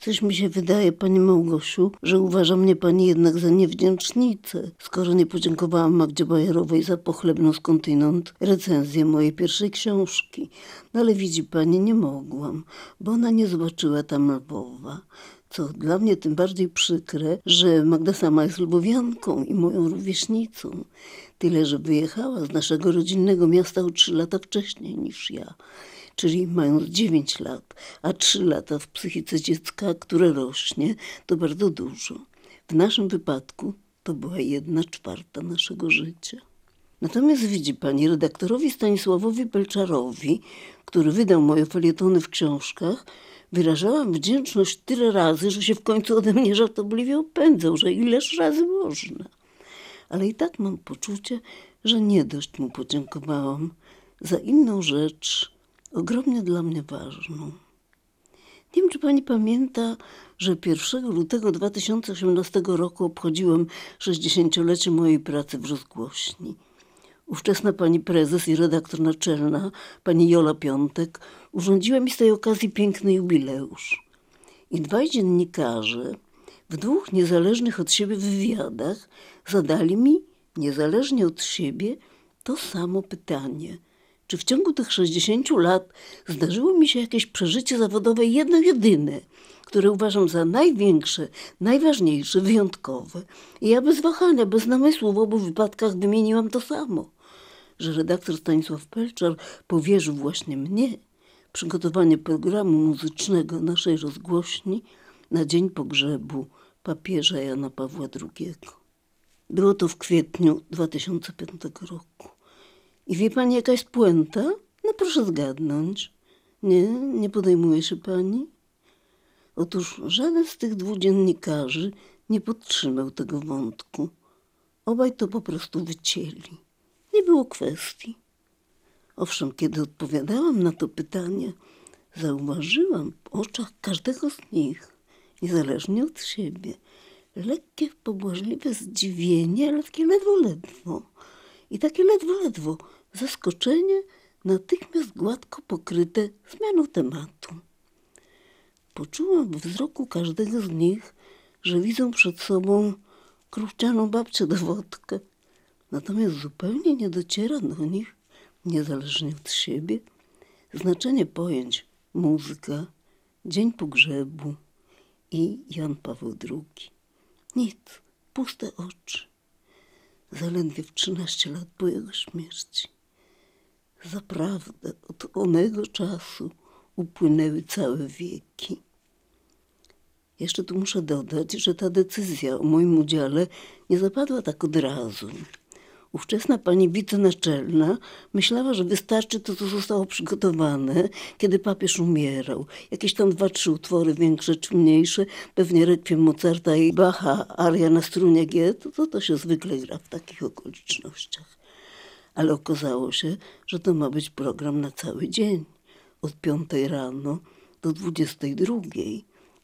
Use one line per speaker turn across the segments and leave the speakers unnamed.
Coś mi się wydaje, pani Małgosiu, że uważa mnie pani jednak za niewdzięcznicę, skoro nie podziękowałam Magdzie Bajerowej za pochlebną skądinąd recenzję mojej pierwszej książki. No ale widzi pani, nie mogłam, bo ona nie zobaczyła tam Lwowa. Co dla mnie tym bardziej przykre, że Magda sama jest lubowianką i moją rówieśnicą. Tyle, że wyjechała z naszego rodzinnego miasta o trzy lata wcześniej niż ja czyli mając 9 lat, a 3 lata w psychice dziecka, które rośnie, to bardzo dużo. W naszym wypadku to była jedna czwarta naszego życia. Natomiast widzi pani, redaktorowi Stanisławowi Pelczarowi, który wydał moje felietony w książkach, wyrażałam wdzięczność tyle razy, że się w końcu ode mnie żartobliwie opędzał, że ileż razy można. Ale i tak mam poczucie, że nie dość mu podziękowałam za inną rzecz, ogromnie dla mnie ważną. Nie wiem, czy pani pamięta, że 1 lutego 2018 roku obchodziłem 60-lecie mojej pracy w rozgłośni. Ówczesna pani prezes i redaktor naczelna, pani Jola Piątek, urządziła mi z tej okazji piękny jubileusz. I dwaj dziennikarze w dwóch niezależnych od siebie wywiadach zadali mi, niezależnie od siebie, to samo pytanie – czy w ciągu tych 60 lat zdarzyło mi się jakieś przeżycie zawodowe jedno jedyne, które uważam za największe, najważniejsze, wyjątkowe. I ja bez wahania, bez namysłu w obu wypadkach wymieniłam to samo, że redaktor Stanisław Pelczar powierzył właśnie mnie przygotowanie programu muzycznego naszej rozgłośni na dzień pogrzebu papieża Jana Pawła II. Było to w kwietniu 2005 roku. I wie pani jaka jest puenta? No proszę zgadnąć. Nie, nie podejmuje się pani? Otóż żaden z tych dwóch dziennikarzy nie podtrzymał tego wątku. Obaj to po prostu wycięli. Nie było kwestii. Owszem, kiedy odpowiadałam na to pytanie, zauważyłam w oczach każdego z nich, niezależnie od siebie, lekkie, pobłażliwe zdziwienie, ale takie ledwo, ledwo. I takie ledwo, ledwo zaskoczenie natychmiast gładko pokryte zmianą tematu. Poczułam w wzroku każdego z nich, że widzą przed sobą kruszczaną babcię dowodkę. Natomiast zupełnie nie dociera do nich, niezależnie od siebie, znaczenie pojęć muzyka, dzień pogrzebu i Jan Paweł II. Nic, puste oczy. Zaledwie w 13 lat po jego śmierci. Zaprawdę od onego czasu upłynęły całe wieki. Jeszcze tu muszę dodać, że ta decyzja o moim udziale nie zapadła tak od razu. Ówczesna pani wicenaczelna myślała, że wystarczy to, co zostało przygotowane, kiedy papież umierał. Jakieś tam dwa, trzy utwory, większe czy mniejsze, pewnie rekwiem Mozarta i Bacha, aria na strunie G, to, to, to się zwykle gra w takich okolicznościach ale okazało się, że to ma być program na cały dzień, od 5 rano do 22.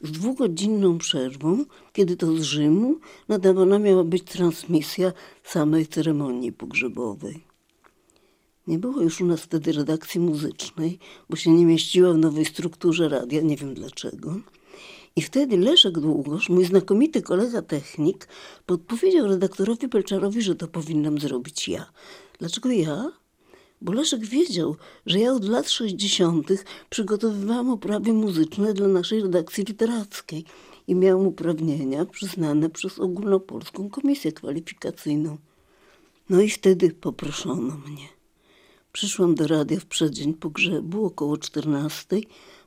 Z dwugodzinną przerwą, kiedy to z Rzymu nadawana miała być transmisja samej ceremonii pogrzebowej. Nie było już u nas wtedy redakcji muzycznej, bo się nie mieściła w nowej strukturze radia, nie wiem dlaczego. I wtedy Leszek Długosz, mój znakomity kolega technik, podpowiedział redaktorowi Pelczarowi, że to powinnam zrobić ja. Dlaczego ja? Bo Leszek wiedział, że ja od lat 60. przygotowywałam oprawy muzyczne dla naszej redakcji literackiej i miałam uprawnienia przyznane przez Ogólnopolską Komisję Kwalifikacyjną. No i wtedy poproszono mnie. Przyszłam do radia w przeddzień pogrzebu około 14.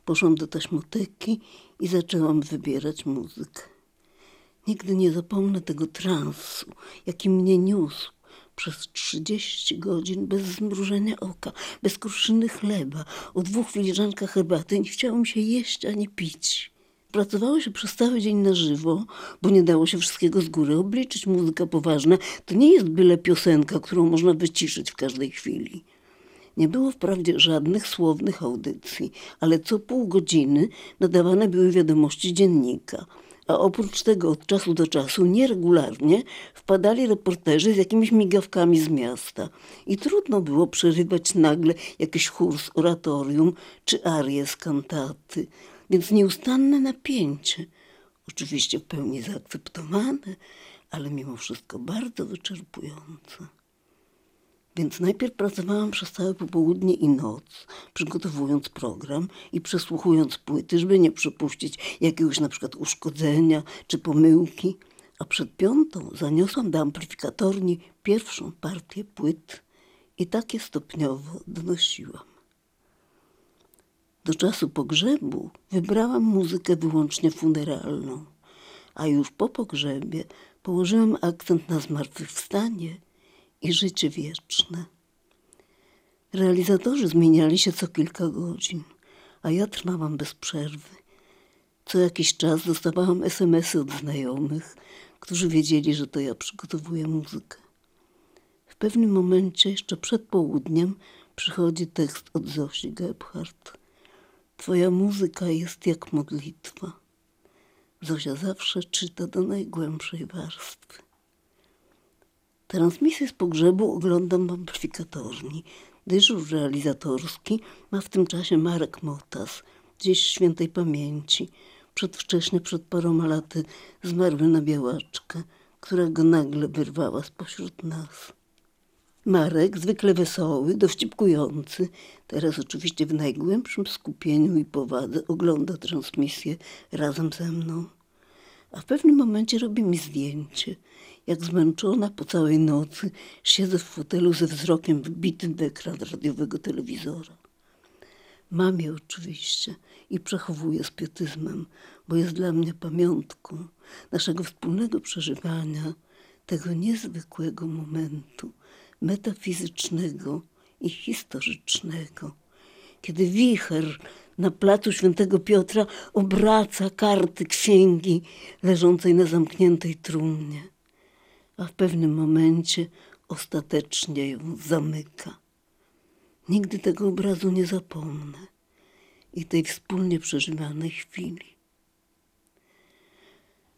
Poszłam do taśmoteki i zaczęłam wybierać muzykę. Nigdy nie zapomnę tego transu, jaki mnie niósł przez 30 godzin bez zmrużenia oka, bez kruszyny chleba, o dwóch filiżankach herbaty. Nie chciało mi się jeść ani pić. Pracowało się przez cały dzień na żywo, bo nie dało się wszystkiego z góry obliczyć. Muzyka poważna to nie jest byle piosenka, którą można wyciszyć w każdej chwili. Nie było wprawdzie żadnych słownych audycji, ale co pół godziny nadawane były wiadomości dziennika – a oprócz tego od czasu do czasu nieregularnie wpadali reporterzy z jakimiś migawkami z miasta i trudno było przerywać nagle jakiś chór z oratorium czy arię z kantaty. więc nieustanne napięcie. Oczywiście w pełni zaakceptowane, ale mimo wszystko bardzo wyczerpujące. Więc najpierw pracowałam przez całe popołudnie i noc, przygotowując program i przesłuchując płyty, żeby nie przypuścić jakiegoś na przykład uszkodzenia czy pomyłki. A przed piątą zaniosłam do amplifikatorni pierwszą partię płyt i takie stopniowo donosiłam. Do czasu pogrzebu wybrałam muzykę wyłącznie funeralną, a już po pogrzebie położyłam akcent na zmartwychwstanie i życie wieczne. Realizatorzy zmieniali się co kilka godzin, a ja trwałam bez przerwy. Co jakiś czas dostawałam SMSy od znajomych, którzy wiedzieli, że to ja przygotowuję muzykę. W pewnym momencie, jeszcze przed południem, przychodzi tekst od Zosi Gebhardt. Twoja muzyka jest jak modlitwa. Zosia zawsze czyta do najgłębszej warstwy. Transmisję z pogrzebu oglądam w amplifikatorni. Dyżur realizatorski ma w tym czasie Marek Motas, gdzieś świętej pamięci. Przedwcześnie, przed paroma laty zmarły na białaczkę, która go nagle wyrwała spośród nas. Marek, zwykle wesoły, dowcipkujący, teraz oczywiście w najgłębszym skupieniu i powadze ogląda transmisję razem ze mną. A w pewnym momencie robi mi zdjęcie – jak zmęczona po całej nocy, siedzę w fotelu ze wzrokiem wbitym w ekran radiowego telewizora. Mam je oczywiście i przechowuję z pietyzmem, bo jest dla mnie pamiątką naszego wspólnego przeżywania tego niezwykłego momentu metafizycznego i historycznego, kiedy wicher na placu Świętego Piotra obraca karty księgi leżącej na zamkniętej trumnie a w pewnym momencie ostatecznie ją zamyka. Nigdy tego obrazu nie zapomnę i tej wspólnie przeżywanej chwili.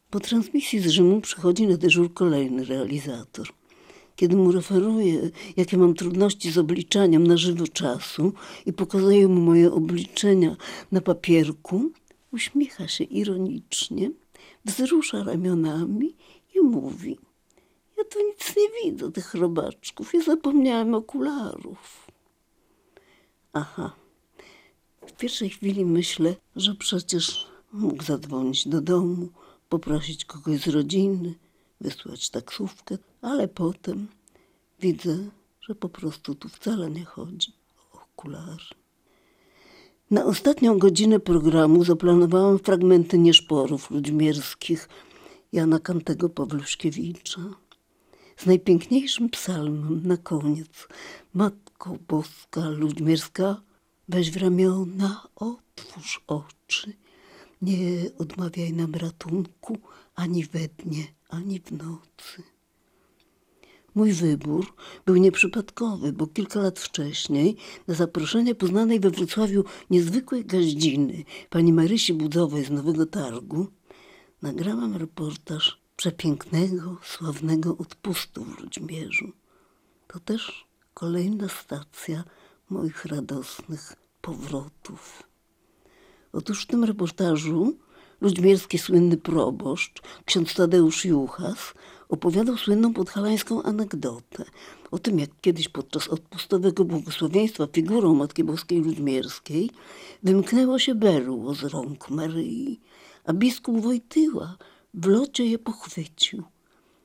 Po transmisji z Rzymu przychodzi na dyżur kolejny realizator. Kiedy mu referuję, jakie mam trudności z obliczaniem na żywo czasu i pokazuję mu moje obliczenia na papierku, uśmiecha się ironicznie, wzrusza ramionami i mówi – ja tu nic nie widzę, tych robaczków. Ja zapomniałem okularów. Aha. W pierwszej chwili myślę, że przecież mógł zadzwonić do domu, poprosić kogoś z rodziny, wysłać taksówkę, ale potem widzę, że po prostu tu wcale nie chodzi o okulary. Na ostatnią godzinę programu zaplanowałam fragmenty nieszporów ludźmierskich Jana Kantego Pawluszkiewicza z najpiękniejszym psalmem na koniec. Matko Boska, Ludźmierska, weź w ramiona, otwórz oczy. Nie odmawiaj nam ratunku ani we dnie, ani w nocy. Mój wybór był nieprzypadkowy, bo kilka lat wcześniej na zaproszenie poznanej we Wrocławiu niezwykłej gaździny, pani Marysi Budzowej z Nowego Targu, nagrałam reportaż przepięknego, sławnego odpustu w Ludźmierzu. To też kolejna stacja moich radosnych powrotów. Otóż w tym reportażu ludźmierski słynny proboszcz, ksiądz Tadeusz Juchas, opowiadał słynną podhalańską anegdotę o tym, jak kiedyś podczas odpustowego błogosławieństwa figurą Matki Boskiej Ludźmierskiej wymknęło się berło z rąk Maryi, a biskup Wojtyła w locie je pochwycił,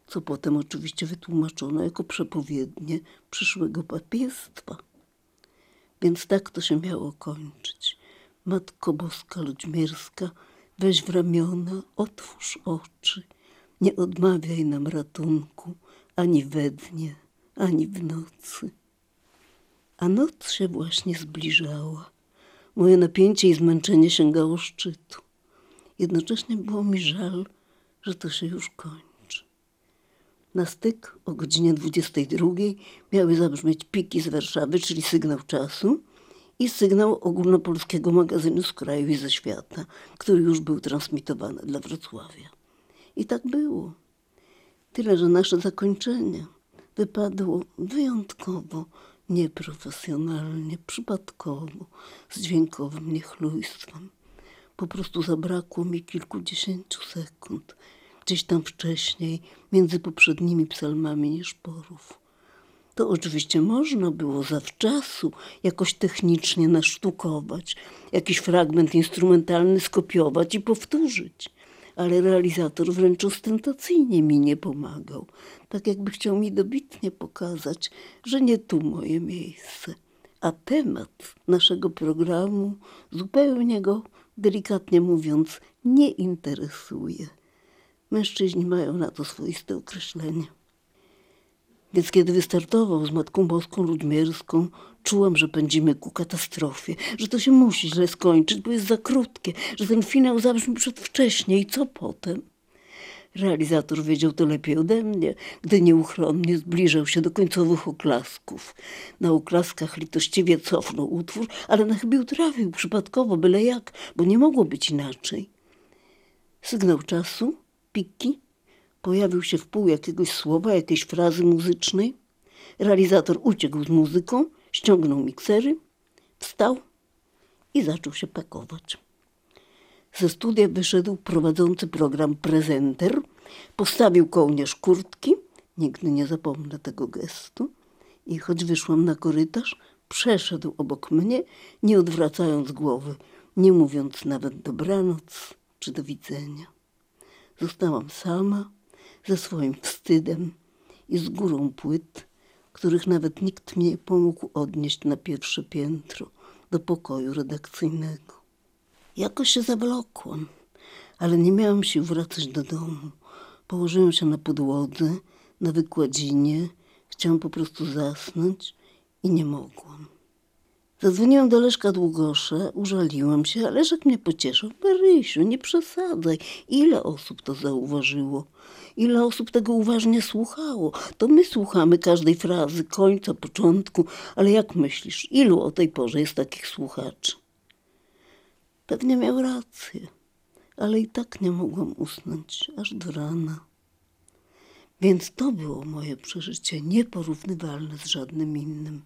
co potem oczywiście wytłumaczono jako przepowiednie przyszłego papiestwa. Więc tak to się miało kończyć. Matko Boska Ludźmierska, weź w ramiona, otwórz oczy, nie odmawiaj nam ratunku ani we dnie, ani w nocy. A noc się właśnie zbliżała. Moje napięcie i zmęczenie sięgało szczytu. Jednocześnie było mi żal, że to się już kończy. Na styk o godzinie 22 miały zabrzmieć piki z Warszawy, czyli sygnał czasu i sygnał ogólnopolskiego magazynu z kraju i ze świata, który już był transmitowany dla Wrocławia. I tak było. Tyle, że nasze zakończenie wypadło wyjątkowo nieprofesjonalnie, przypadkowo, z dźwiękowym niechlujstwem. Po prostu zabrakło mi kilkudziesięciu sekund, gdzieś tam wcześniej, między poprzednimi psalmami nieszporów. To oczywiście można było zawczasu jakoś technicznie nasztukować, jakiś fragment instrumentalny skopiować i powtórzyć, ale realizator wręcz ostentacyjnie mi nie pomagał, tak jakby chciał mi dobitnie pokazać, że nie tu moje miejsce. A temat naszego programu zupełnie go, delikatnie mówiąc, nie interesuje. Mężczyźni mają na to swoiste określenie. Więc kiedy wystartował z Matką Boską Ludmierską, czułam, że pędzimy ku katastrofie, że to się musi źle skończyć, bo jest za krótkie, że ten finał zabrzmi przedwcześnie i co potem? Realizator wiedział to lepiej ode mnie, gdy nieuchronnie zbliżał się do końcowych oklasków. Na oklaskach litościwie cofnął utwór, ale na chybił trafił przypadkowo, byle jak, bo nie mogło być inaczej. Sygnał czasu, piki, pojawił się w pół jakiegoś słowa, jakiejś frazy muzycznej. Realizator uciekł z muzyką, ściągnął miksery, wstał i zaczął się pakować. Ze studia wyszedł prowadzący program prezenter, postawił kołnierz kurtki, nigdy nie zapomnę tego gestu, i choć wyszłam na korytarz, przeszedł obok mnie, nie odwracając głowy, nie mówiąc nawet dobranoc czy do widzenia. Zostałam sama, ze swoim wstydem i z górą płyt, których nawet nikt mi nie pomógł odnieść na pierwsze piętro do pokoju redakcyjnego. Jakoś się zawlokłam, ale nie miałam sił wracać do domu. Położyłam się na podłodze, na wykładzinie, chciałam po prostu zasnąć i nie mogłam. Zadzwoniłam do Leszka Długosza, użaliłam się, a Leszek mnie pocieszył. Marysiu, nie przesadzaj. Ile osób to zauważyło? Ile osób tego uważnie słuchało? To my słuchamy każdej frazy, końca, początku, ale jak myślisz, ilu o tej porze jest takich słuchaczy? Pewnie miał rację, ale i tak nie mogłam usnąć aż do rana. Więc to było moje przeżycie nieporównywalne z żadnym innym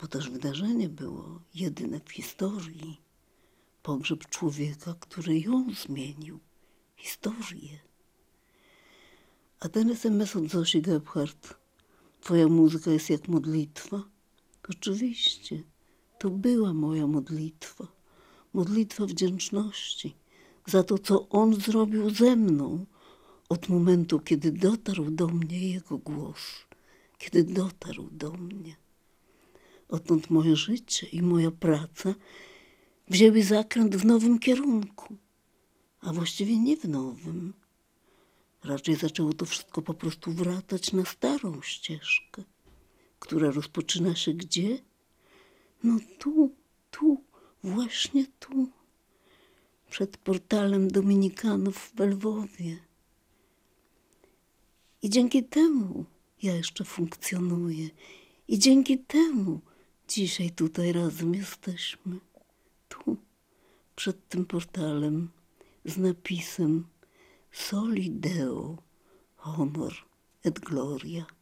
bo też wydarzenie było jedyne w historii. Pogrzeb człowieka, który ją zmienił, historię. A ten SMS od Zosi Gebhardt, twoja muzyka jest jak modlitwa. Oczywiście, to była moja modlitwa. Modlitwa wdzięczności za to, co on zrobił ze mną od momentu, kiedy dotarł do mnie jego głos, kiedy dotarł do mnie. Odtąd moje życie i moja praca wzięły zakręt w nowym kierunku, a właściwie nie w nowym. Raczej zaczęło to wszystko po prostu wracać na starą ścieżkę, która rozpoczyna się gdzie? No tu, tu, właśnie tu, przed portalem Dominikanów w Lwowie. I dzięki temu ja jeszcze funkcjonuję. I dzięki temu Dzisiaj tutaj razem jesteśmy. Tu, przed tym portalem, z napisem Soli Deo, Honor et Gloria.